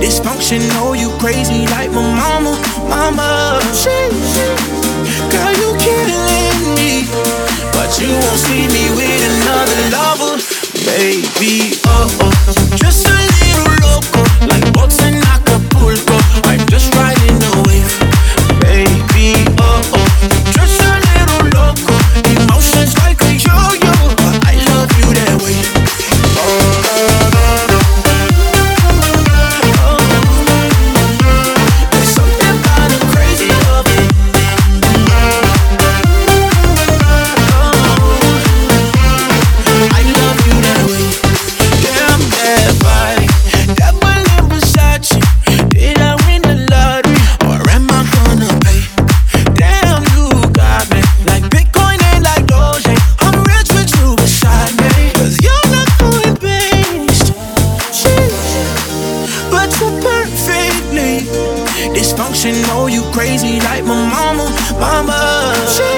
Dysfunctional, oh, you crazy like my mama, mama. Sheesh. Dysfunctional, oh, you crazy like my mama, mama.